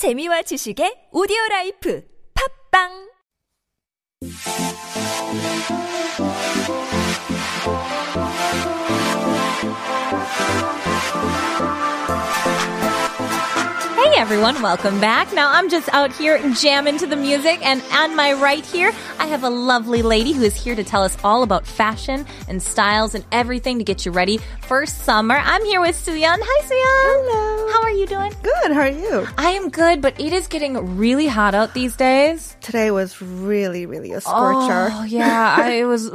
재미와 지식의 오디오 라이프. 팝빵 everyone, welcome back. Now I'm just out here jamming to the music and on my right here, I have a lovely lady who is here to tell us all about fashion and styles and everything to get you ready for summer. I'm here with Suyeon. Hi Suyeon. Hello. How are you doing? Good. How are you? I am good, but it is getting really hot out these days. Today was really, really a scorcher. Oh, yeah, I was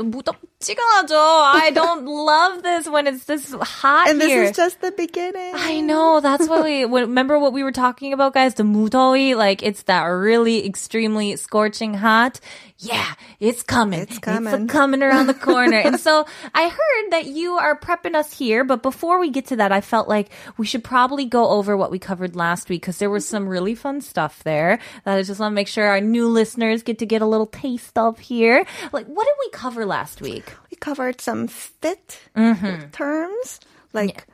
무덥지근하죠. I don't love this when it's this hot and this here. is just the beginning. I know. That's what we when- remember what we were talking about, guys. The mutowi, like it's that really extremely scorching hot. Yeah, it's coming. It's coming. coming around the corner. and so I heard that you are prepping us here, but before we get to that, I felt like we should probably go over what we covered last week because there was some really fun stuff there that I just want to make sure our new listeners get to get a little taste of here. Like, what did we cover last week? we covered some fit Mm-hmm. terms like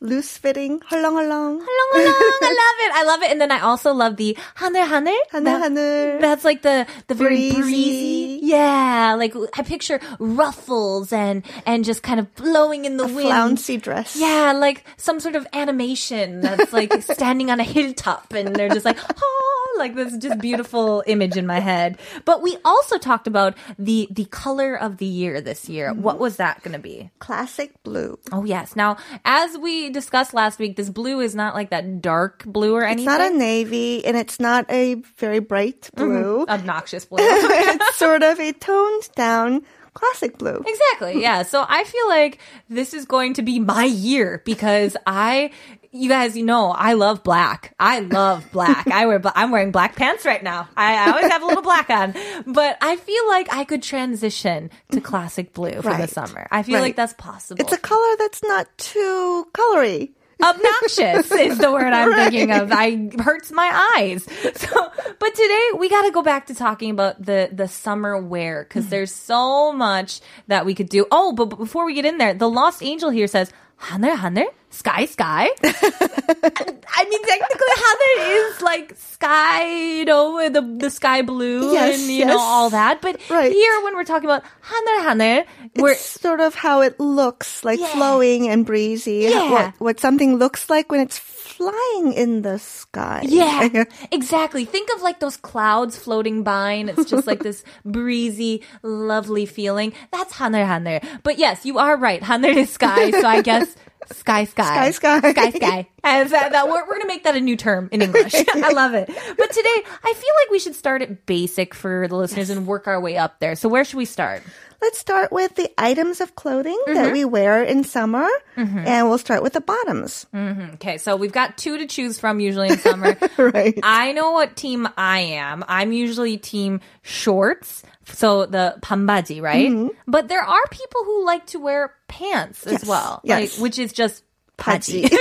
loose fitting, 헐렁헐렁, I love it. I love it. And then I also love the 하늘 하늘. 하늘 That- 하늘. That's like the the very Breezy. breezy. yeah, like I picture ruffles and and just kind of blowing in the a wind. flouncy dress. Yeah, like some sort of animation that's like standing on a hilltop and they're just like, oh, like this just beautiful image in my head. But we also talked about the the color of the year this year. Mm-hmm. What was that going to be? Classic blue. Oh yes. Now, as we discussed last week, this blue is not like that dark blue or anything. It's not a navy and it's not a very bright mm-hmm. blue. obnoxious blue. it's sort of a toned down classic blue. exactly. Yeah. So I feel like this is going to be my year because I you guys, you know, I love black. I love black. I wear, I'm wearing black pants right now. I, I always have a little black on, but I feel like I could transition to classic blue for the summer. I feel Right. like that's possible. It's a color that's not too colory obnoxious is the word I'm thinking of. I hurts my eyes. So, but today we got to go back to talking about the the summer wear because there's so much that we could do. Oh, but before we get in there, the Lost Angel here says 하늘 하늘 sky sky. I mean, technically, ha늘 is like sky, you know, the the sky blue Yes, and you know yes. all that. But Right. here, when we're talking about 하늘 하늘, we're It's sort of how it looks, like Yeah. flowing and breezy. Yeah. What, what something looks like when it's flying in the sky. Yeah, exactly. Think of like those clouds floating by and it's just like this breezy, lovely feeling. That's 하늘 하늘. But yes, you are right. 하늘 is sky, so I guess sky sky. Sky, sky. Sky sky. And that, that- we're, we're going to make that a new term in English. I love it. But today, I feel like we should start at basic for the listeners and work our way up there. So where should we start? Let's start with the items of clothing mm-hmm. that we wear in summer, mm-hmm. and we'll start with the bottoms. Mm-hmm. Okay, so we've got two to choose from usually in summer. right. I know what team I am. I'm usually team shorts, so the panbaji, right? Mm-hmm. But there are people who like to wear pants yes. as well, yes. Like, which is just paji.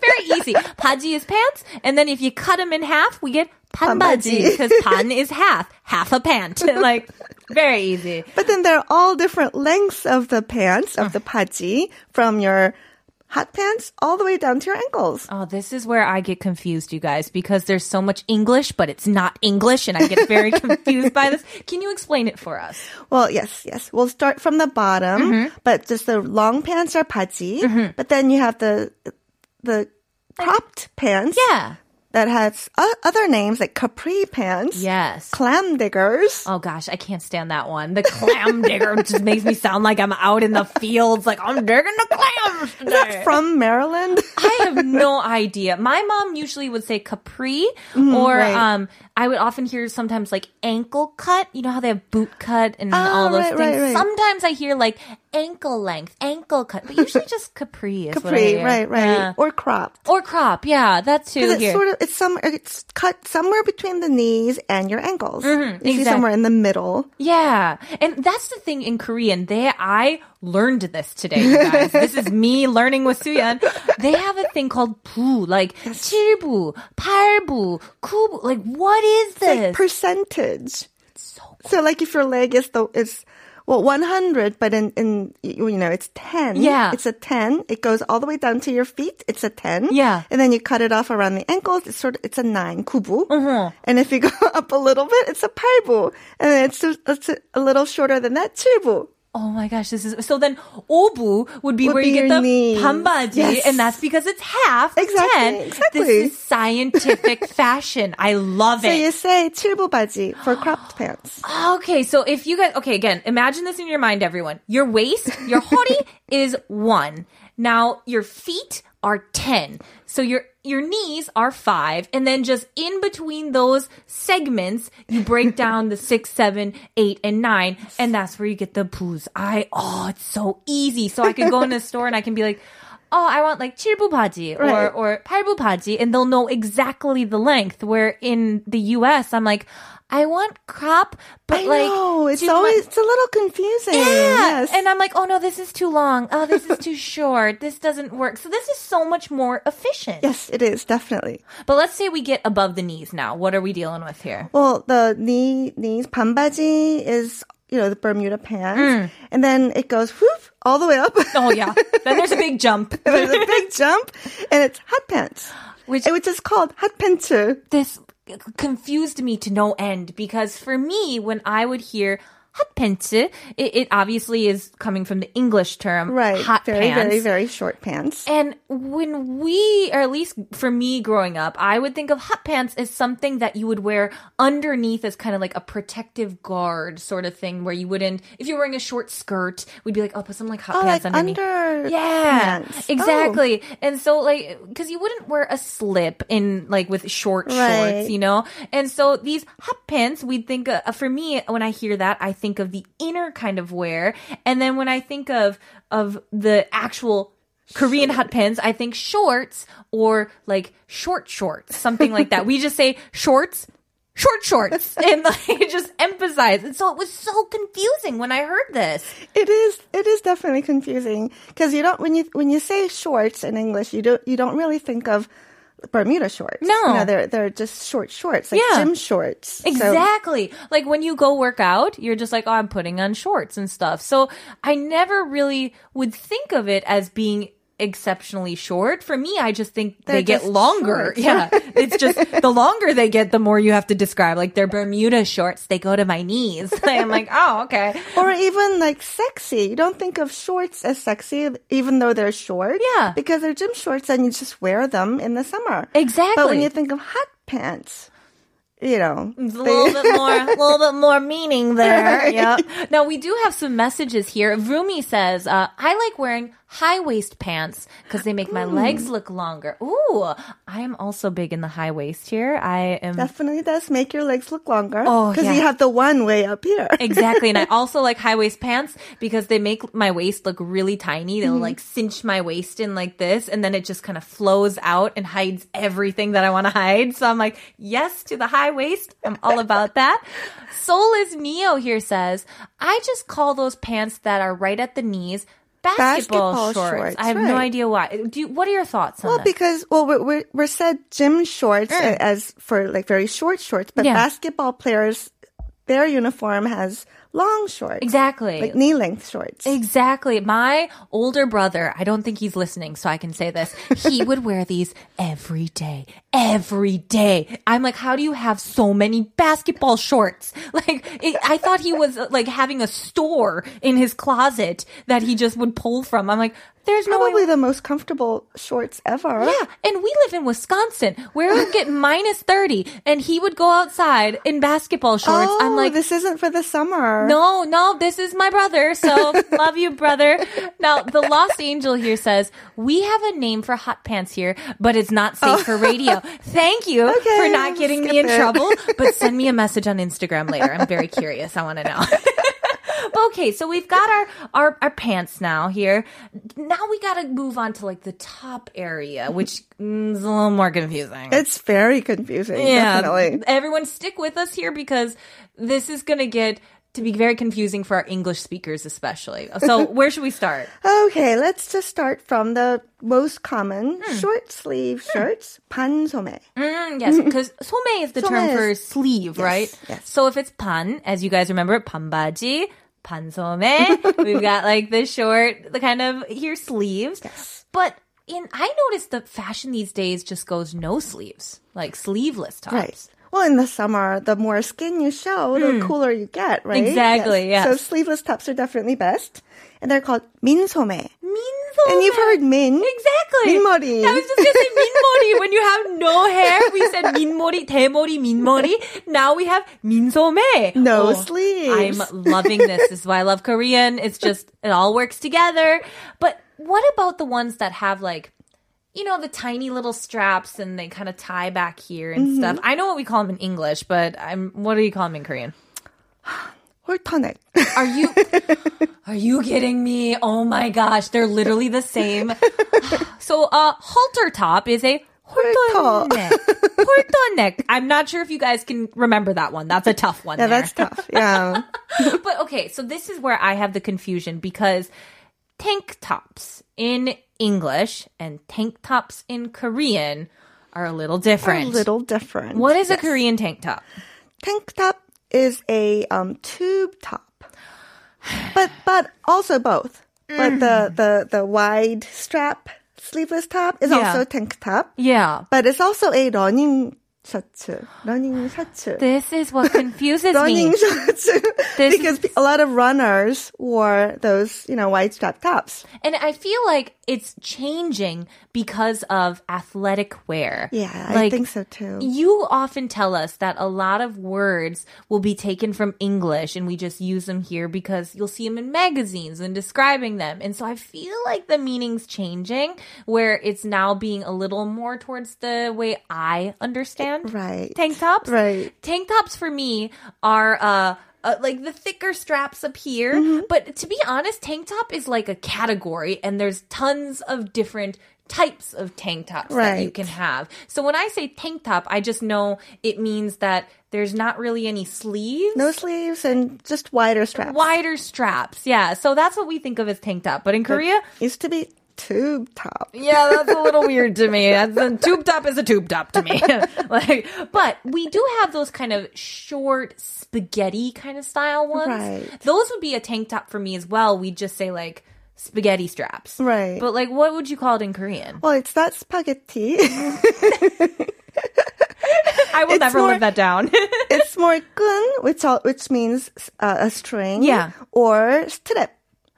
Very easy. Paji is pants, and then if you cut them in half, we get 반바지 반바지. because 반 is half, half a pant. like very easy. But then there are all different lengths of the pants, of the paji, from your hot pants all the way down to your ankles. Oh, this is where I get confused, you guys, because there's so much English, but it's not English, and I get very confused by this. Can you explain it for us? Well, yes, yes. We'll start from the bottom, Mm-hmm. but just the long pants are paji. But then you have the the cropped pants Yeah. that has other names like capri pants, Yes. clam diggers. Oh gosh, I can't stand that one. The clam digger just makes me sound like I'm out in the fields, like I'm digging the clams. Is that from Maryland? I have no idea. My mom usually would say capri, or Mm-hmm, right. um, I would often hear sometimes like ankle cut. You know how they have boot cut and Ah, all those right, things. right. Sometimes I hear like ankle length, ankle cut, but usually just capri is capri, right, right, yeah. or crop, or crop, yeah, that's too. It's sort of it's some it's cut somewhere between the knees and your ankles. Mm-hmm, you exactly. see somewhere in the middle. Yeah, and that's the thing in Korean. They I learned this today, you guys. this is me learning with Suyeon. They have a thing called 부, like 7부, 8부, 9부. Like, what is this? Like percentage. So, cool. so like if your leg is the is well, 100, but in, in, you know, it's 10. Yeah. It's a 10. It goes all the way down to your feet. It's a 10. Yeah. And then you cut it off around the ankles. It's sort of, it's a 9, kubu. Uh-huh. And if you go up a little bit, it's a 8부. And it's, a, it's a, a little shorter than that, 7부. Oh my gosh, this is so. Then obu would be Would where be you get your the knees. pambaji, Yes. and that's because it's half Exactly, 10. exactly. This is scientific fashion. I love So you it. say 7부 바지 for cropped pants. Okay, so if you guys, okay, again, imagine this in your mind, everyone. Your waist, your hori is one. Now your feet are 10. So your, your knees are five. And then just in between those segments, you break down the six, seven, eight, and nine. And that's where you get the poos. I, oh, it's so easy. So I could go in a store and I can be like, Oh, I want like 칠부 바지 or Right. or 팔부 바지, and they'll know exactly the length. Where in the U.S., I'm like, I want crop, but I like know. It's too always, much- it's a little confusing. yeah. Yes. And I'm like, oh no, this is too long. Oh, this is too short. This doesn't work. So this is so much more efficient. yes, it is, definitely. But let's say we get above the knees now. What are we dealing with here? Well, the knee knees 반바지 is you know the Bermuda pants, mm. and then it goes whoop all the way up. Oh yeah. then there's a big jump. There's a big jump, and it's hot pants, Which- which is called hot pants. this confused me to no end because for me, when I would hear hot pants, it, it obviously is coming from the English term Right, hot very pants. very very short pants. And when we, or at least for me growing up, I would think of hot pants as something that you would wear underneath as kind of like a protective guard sort of thing where you wouldn't, if you're wearing a short skirt, we'd be like, oh, put some like hot Oh, pants like underneath. under Yeah, pants. exactly. And so like, cause you wouldn't wear a slip in like with short Right. shorts, you know? And so these hot pants, we'd think, uh, for me, when I hear that, I think of the inner kind of wear. And then when I think of, of the actual Korean hot pants, I think shorts or like short shorts, something like that. We just say shorts, short shorts, and like just emphasize. And so it was so confusing when I heard this. It is it is definitely confusing because you don't when you when you say shorts in English you don't you don't really think of Bermuda shorts. No. you know, they're they're just short shorts like Yeah. gym shorts. So- Exactly. like when you go work out, you're just like, oh, I'm putting on shorts and stuff. So I never really would think of it as being exceptionally short. For me, I just think They're they get longer. shorts. Yeah. it's just the longer they get, the more you have to describe. Like they're Bermuda shorts, they go to my knees. I'm like, oh, okay. Or even like sexy. You don't think of shorts as sexy, even though they're short. Yeah. Because they're gym shorts and you just wear them in the summer. Exactly. But when you think of hot pants, you know, It's a little bit more, a little bit more meaning there. Yeah. Now we do have some messages here. Rumi says, uh, "I like wearing high waist pants because they make my legs look longer." Ooh, I am also big in the high waist here. I am definitely does make your legs look longer. Oh, Because yeah. you have the one way up here. exactly, and I also like high waist pants because they make my waist look really tiny. They'll Mm-hmm. like cinch my waist in like this, and then it just kind of flows out and hides everything that I want to hide. So I'm like, yes to the high waist. I'm all about that. Soul is Neo here says, I just call those pants that are right at the knees basketball, Basketball shorts. shorts, I have no idea why. Do you, what are your thoughts on Well, because well, we're, we're, we're said gym shorts Mm. as for like very short shorts, but Yeah. basketball players, their uniform has long shorts, exactly. like knee length shorts. Exactly. My older brother, I don't think he's listening, so I can say this. He would wear these every day. Every day. I'm like, how do you have so many basketball shorts? Like, it, I thought he was like having a store in his closet that he just would pull from. I'm like, there's no way. Probably the most comfortable shorts ever. Yeah, and we live in Wisconsin where it would get minus 30 and he would go outside in basketball shorts. Oh, I'm like, this isn't for the summer. No, no, this is my brother. So love you, brother. Now, the Lost Angel here says, we have a name for hot pants here, but it's not safe for radio. Thank you Okay, for not getting me in it. trouble, but send me a message on Instagram later. I'm very curious. I want to know. Okay, so we've got our, our our pants now here. Now we got to move on to like the top area, which mm, is a little more confusing. It's very confusing. Definitely. Everyone stick with us here because this is going to get to be very confusing for our English speakers, especially. So, where should we start? Okay, let's just start from the most common Hmm. short sleeve shirts, 반소매. Mm, yes, because 소매 is the term 소매 for is- sleeve, right? yes. So if it's 반, as you guys remember, 반바지, pansome. We've got like the short, the kind of here sleeves. But in, I noticed the fashion these days just goes no sleeves, like sleeveless tops. Right. Well, in the summer, the more skin you show, the cooler you get, right? Hmm. Exactly, Yes. So yes. sleeveless tops are definitely best. And they're called minsome. 민소매. And you've heard min. Exactly. 민머리. I was just gonna say 민머리. When you have no hair, we said 민머리, 대머리, 민머리. Now we have 민소매. No sleeves. I'm loving this. This is why I love Korean. It's just it all works together. But what about the ones that have like you know, the tiny little straps and they kind of tie back here and Mm-hmm. stuff. I know what we call them in English, but I'm what do you call them in Korean? 홀터넥. Are you Are you kidding me? Oh my gosh, they're literally the same. so uh halter top is a 홀터. neck. Halter neck. I'm not sure if you guys can remember that one. That's a tough one. Yeah, there. that's tough. Yeah. but okay, so this is where I have the confusion because tank tops in English and tank tops in Korean are a little different. a little different. What is a Korean tank top? Tank top is a um, tube top, but but also both. But the the the wide strap sleeveless top is Yeah. also tank top, Yeah. but it's also a running 셔츠, running 셔츠. This is what confuses running me. 셔츠 This because a lot of runners wore those, you know, wide strap tops. And I feel like it's changing because of athletic wear. Yeah, I Like, think so too. You often tell us that a lot of words will be taken from English and we just use them here because you'll see them in magazines and describing them. And so I feel like the meaning's changing where it's now being a little more towards the way I understand Right. tank tops. Right. Tank tops for me are uh, uh like the thicker straps up here. Mm-hmm. But to be honest, tank top is like a category and there's tons of different types of tank tops that you can have. So when I say tank top, I just know it means that there's not really any sleeves. No sleeves and just wider straps. Wider straps. Yeah. So that's what we think of as tank top. But in Korea, Used to be tube top. yeah, that's a little weird to me. That's a tube top is a tube top to me. like, but we do have those kind of short spaghetti kind of style ones. Right. Those would be a tank top for me as well. We'd just say like spaghetti straps. Right. But like, what would you call it in Korean? Well, it's not spaghetti. I will It's never more- live that down. it's more gun, which al- which means uh, a string. Yeah. Or strap,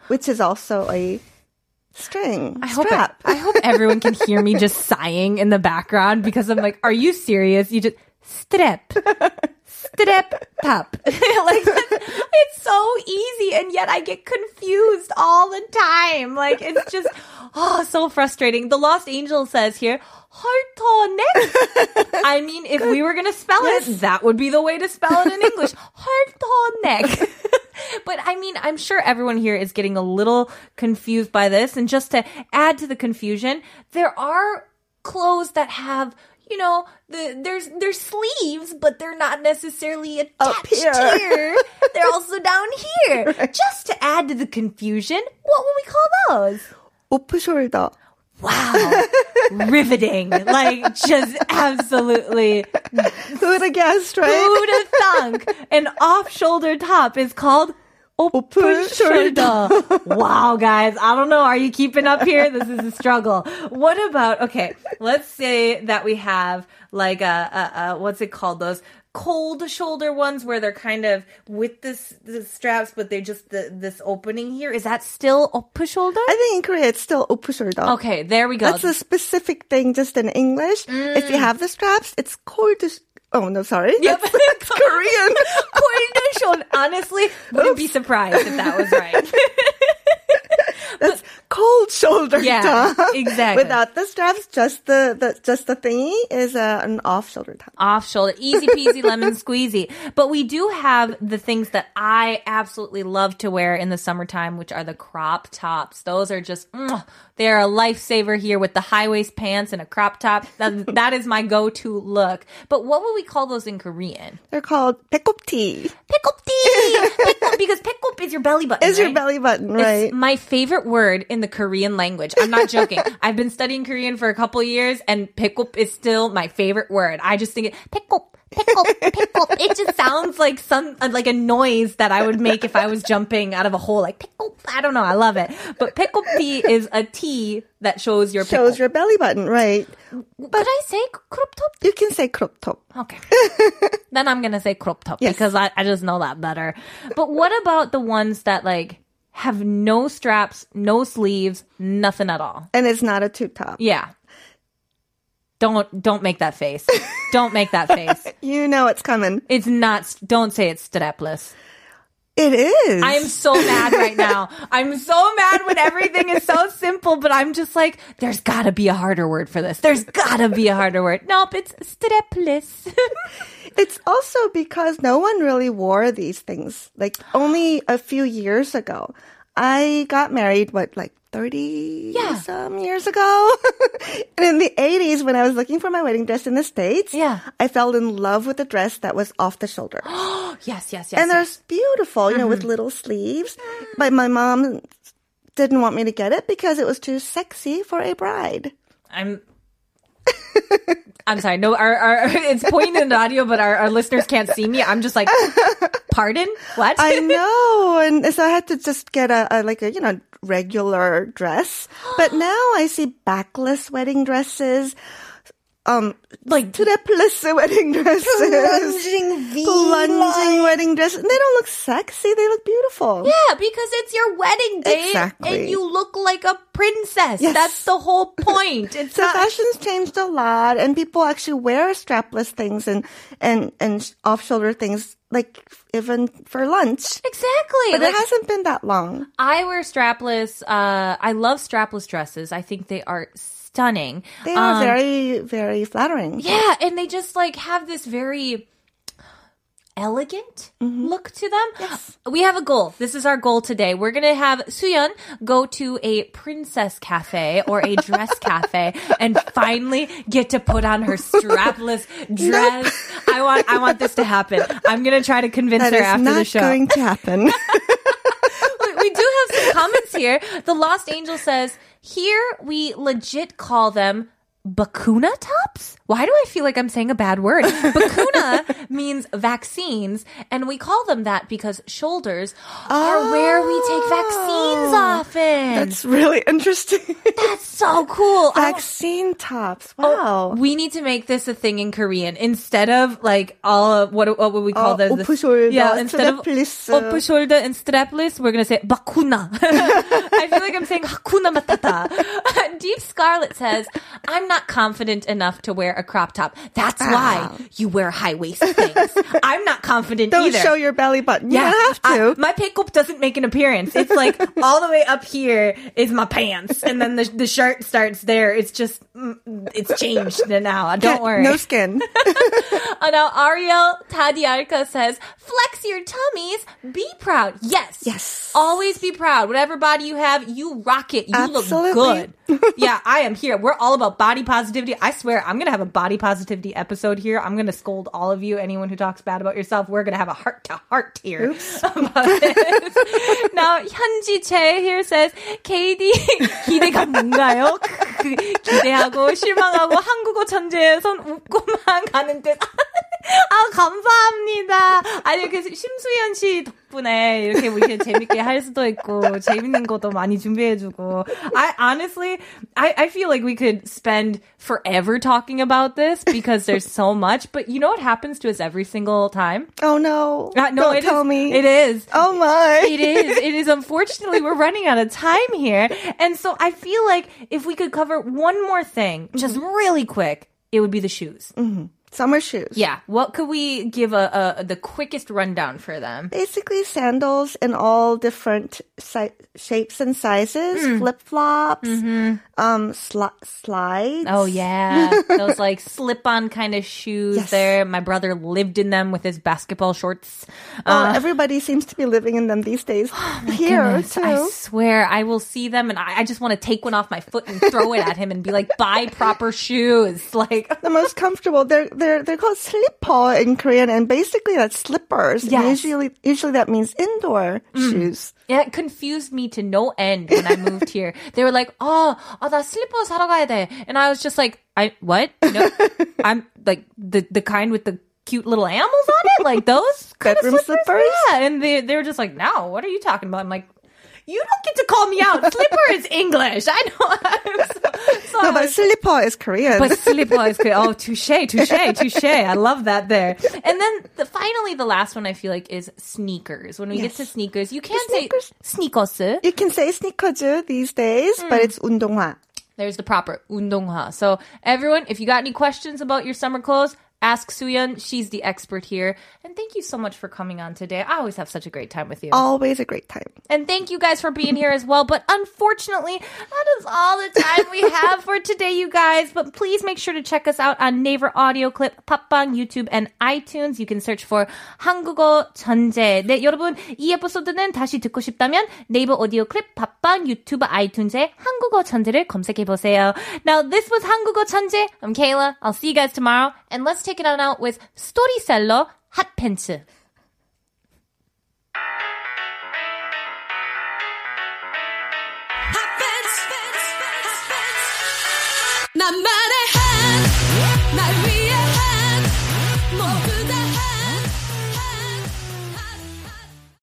which is also a string. I hope strap. I hope everyone can hear me just sighing in the background because I'm like, are you serious? You just strep. Strep pop. like it's so easy and yet I get confused all the time. Like it's just oh so frustrating. The Lost Angel says here, neck. I mean, if we were gonna spell it, that would be the way to spell it in English. Heart neck. But I mean, I'm sure everyone here is getting a little confused by this. And just to add to the confusion, there are clothes that have, you know, the there's there's sleeves, but they're not necessarily attached here. here. They're also down here. Just to add to the confusion, what would we call those? off shoulder. Wow. Riveting. Like just absolutely Who would have guessed, right? who'd have thunk an off shoulder top is called open shoulder. wow, guys. I don't know. Are you keeping up here? This is a struggle. What about, okay, let's say that we have like a, a, a what's it called? Those cold shoulder ones where they're kind of with this, the straps, but they're just the, this opening here. Is that still open shoulder? I think in Korea it's still off shoulder. Okay, there we go. That's a specific thing just in English. If you mm. have the straps, it's sh- Oh no, sorry. Yep. That's, that's Korean. Cold shoulder. Honestly, wouldn't be surprised if that was right. That's cold shoulder yeah. Exactly. Without the straps, just the, the just the thingy is uh, an off shoulder top. Off shoulder, easy peasy lemon squeezy. But we do have the things that I absolutely love to wear in the summertime, which are the crop tops. Those are just they are a lifesaver here with the high waist pants and a crop top. That, that is my go to look. But what would we call those in Korean? They're called pekopti. Pekopti. because pekop is your belly button. Is right? your belly button right? It's my favorite word in the Korean language. I'm not joking. I've been studying Korean for a couple years and pekop is still my favorite word. I just think it pickle, pickle. It just sounds like some like a noise that I would make if I was jumping out of a hole. Like pickle. I don't know. I love it. But pickle tea is a T that shows your pickle. Shows your belly button, right? Could I say crop top? You can say crop top. Okay. then I'm gonna say crop top Yes. because I, I just know that better. But what about the ones that like have no straps, no sleeves, nothing at all? And it's not a tube top. Yeah. Don't don't make that face. don't make that face. You know it's coming. It's not. Don't say it's strapless. It is. I'm so mad right now. I'm so mad when everything is so simple, but I'm just like, there's gotta be a harder word for this. There's gotta be a harder word. Nope, it's strapless. It's also because no one really wore these things. Like only a few years ago. I got married, what, like 30 Yeah. some years ago? and in the 80s, when I was looking for my wedding dress in the States, Yeah. I fell in love with a dress that was off the shoulder. yes, yes, yes. and they're yes. beautiful, you know, Mm-hmm. with little sleeves. But my mom didn't want me to get it because it was too sexy for a bride. I'm. I'm sorry. No, our, our it's pointing in the audio, but our, our listeners can't see me. I'm just like, pardon, what? I know, and so I had to just get a, a like a you know regular dress. But now I see backless wedding dresses, um, like topless wedding dresses, plunging V plunging wedding dresses. And they don't look sexy; they look beautiful. Yeah, because it's your wedding day, Exactly. and you look like a princess. Yes. That's the whole point. It's So not. fashion's changed a lot, and people actually wear strapless things and and and off shoulder things, like even for lunch. Exactly. But Like, it hasn't been that long. I wear strapless. Uh, I love strapless dresses. I think they are stunning. They are Um, very very flattering. Yeah, and they just like have this very elegant look to them. Yes. We have a goal. This is our goal today. We're going to have Suyeon go to a princess cafe or a dress cafe and finally get to put on her strapless dress. I want I want this to happen. I'm going to try to convince That her after not the show. going to happen. we do have some comments here. The Lost Angel says, here we legit call them Bakuna tops? Why do I feel like I'm saying a bad word? Bakuna means vaccines, and we call them that because shoulders are where we take vaccines often. That's really interesting. That's so cool. Vaccine tops. Wow. we need to make this a thing in Korean instead of like all of, what what would we call Uh, this? open yeah, instead of strapless. open shoulder and strapless, we're gonna say bakuna. I feel like I'm saying hakuna matata. Deep Scarlet says, "I'm not confident enough to wear a crop top. That's why you wear high waist things. I'm not confident Don't either." show your belly button. You yeah, have to. I- my pickup doesn't make an appearance. It's like all the way up here is my pants, and then the the shirt starts there. It's just mm, it's changed now. Don't worry. No skin. Uh, now Ariel Tadiarka says, "Flex your tummies, be proud." Yes, Yes. Always be proud. Whatever body you have, you rock it. You look good. yeah, I am here. We're all about body positivity. I swear, I'm gonna have a body positivity episode here. I'm gonna scold all of you. Anyone who talks bad about yourself, we're gonna have a heart to heart here about this. now 현지 Che here says, KD 기대가 뭔가요? 기대하고 실망하고 한국어 천재에선 웃고만 가는 듯. 아 감사합니다. 아니 그 심수연 씨 덕분에 이렇게 뭐 이렇게 재밌게 할 수도 있고 재밌는 것도 많이 준비해주고. I honestly, I I feel like we could spend forever talking about this because there's so much. But you know what happens to us every single time? Oh no. Uh, no, Don't it is- tell me. It is. Oh my. It is. It is. Unfortunately, we're running out of time here. And so I feel like if we could cover one more thing, just really quick, it would be the shoes. Summer shoes. Yeah. What could we give a, a the quickest rundown for them? Basically sandals in all different si- shapes and sizes, Hmm. flip flops, Mm-hmm. um, sli- slides. Oh yeah, those like slip-on kind of shoes. Yes. There, my brother lived in them with his basketball shorts. Oh, everybody seems to be living in them these days. Here Oh Goodness, too. I swear, I will see them and I, I just want to take one off my foot and throw it at him and be like, "Buy proper shoes." Like, the most comfortable. They're they're they're called slipper in Korean, and basically that's slippers. And Yes. Mm. Usually, usually that means indoor shoes. Yeah, it confused me to no end when I moved here. They were like, "Oh, oh, 나 슬리퍼 사러 가야 돼," and I was just like, "I what? No, I'm like the the kind with the cute little animals on it, like those kind Bedroom of slippers. slippers? Yeah, and they they were just like, no, what are you talking about? I'm like. You don't get to call me out. Slipper is English. I know. so, so No, I but was- slipper is Korean. but slipper is good. Oh, touche, touche, touche. I love that there. And then the, finally, the last one I feel like is sneakers. When we get Yes. to sneakers, you can't sneakers. say sneakers. you can say sneakers these days, but it's 운동화. There's the proper 운동화. So everyone, if you got any questions about your summer clothes, ask Suyeon. She's the expert here. And thank you so much for coming on today. I always have such a great time with you. Always a great time. And thank you guys for being here as well. But unfortunately, that is all the time we have for today, you guys. But please make sure to check us out on Naver Audio Clip, 팟빵, YouTube, and iTunes. You can search for 한국어 전제. 네, 여러분, 이 에피소드는 다시 듣고 싶다면 네이버 오디오 클립, 팟빵, 유튜브, 아이튠즈에 한국어 천재를 검색해보세요. Now, this was 한국어 천재. I'm Kayla. I'll see you guys tomorrow. And let's take it on out with 스토리 난 말해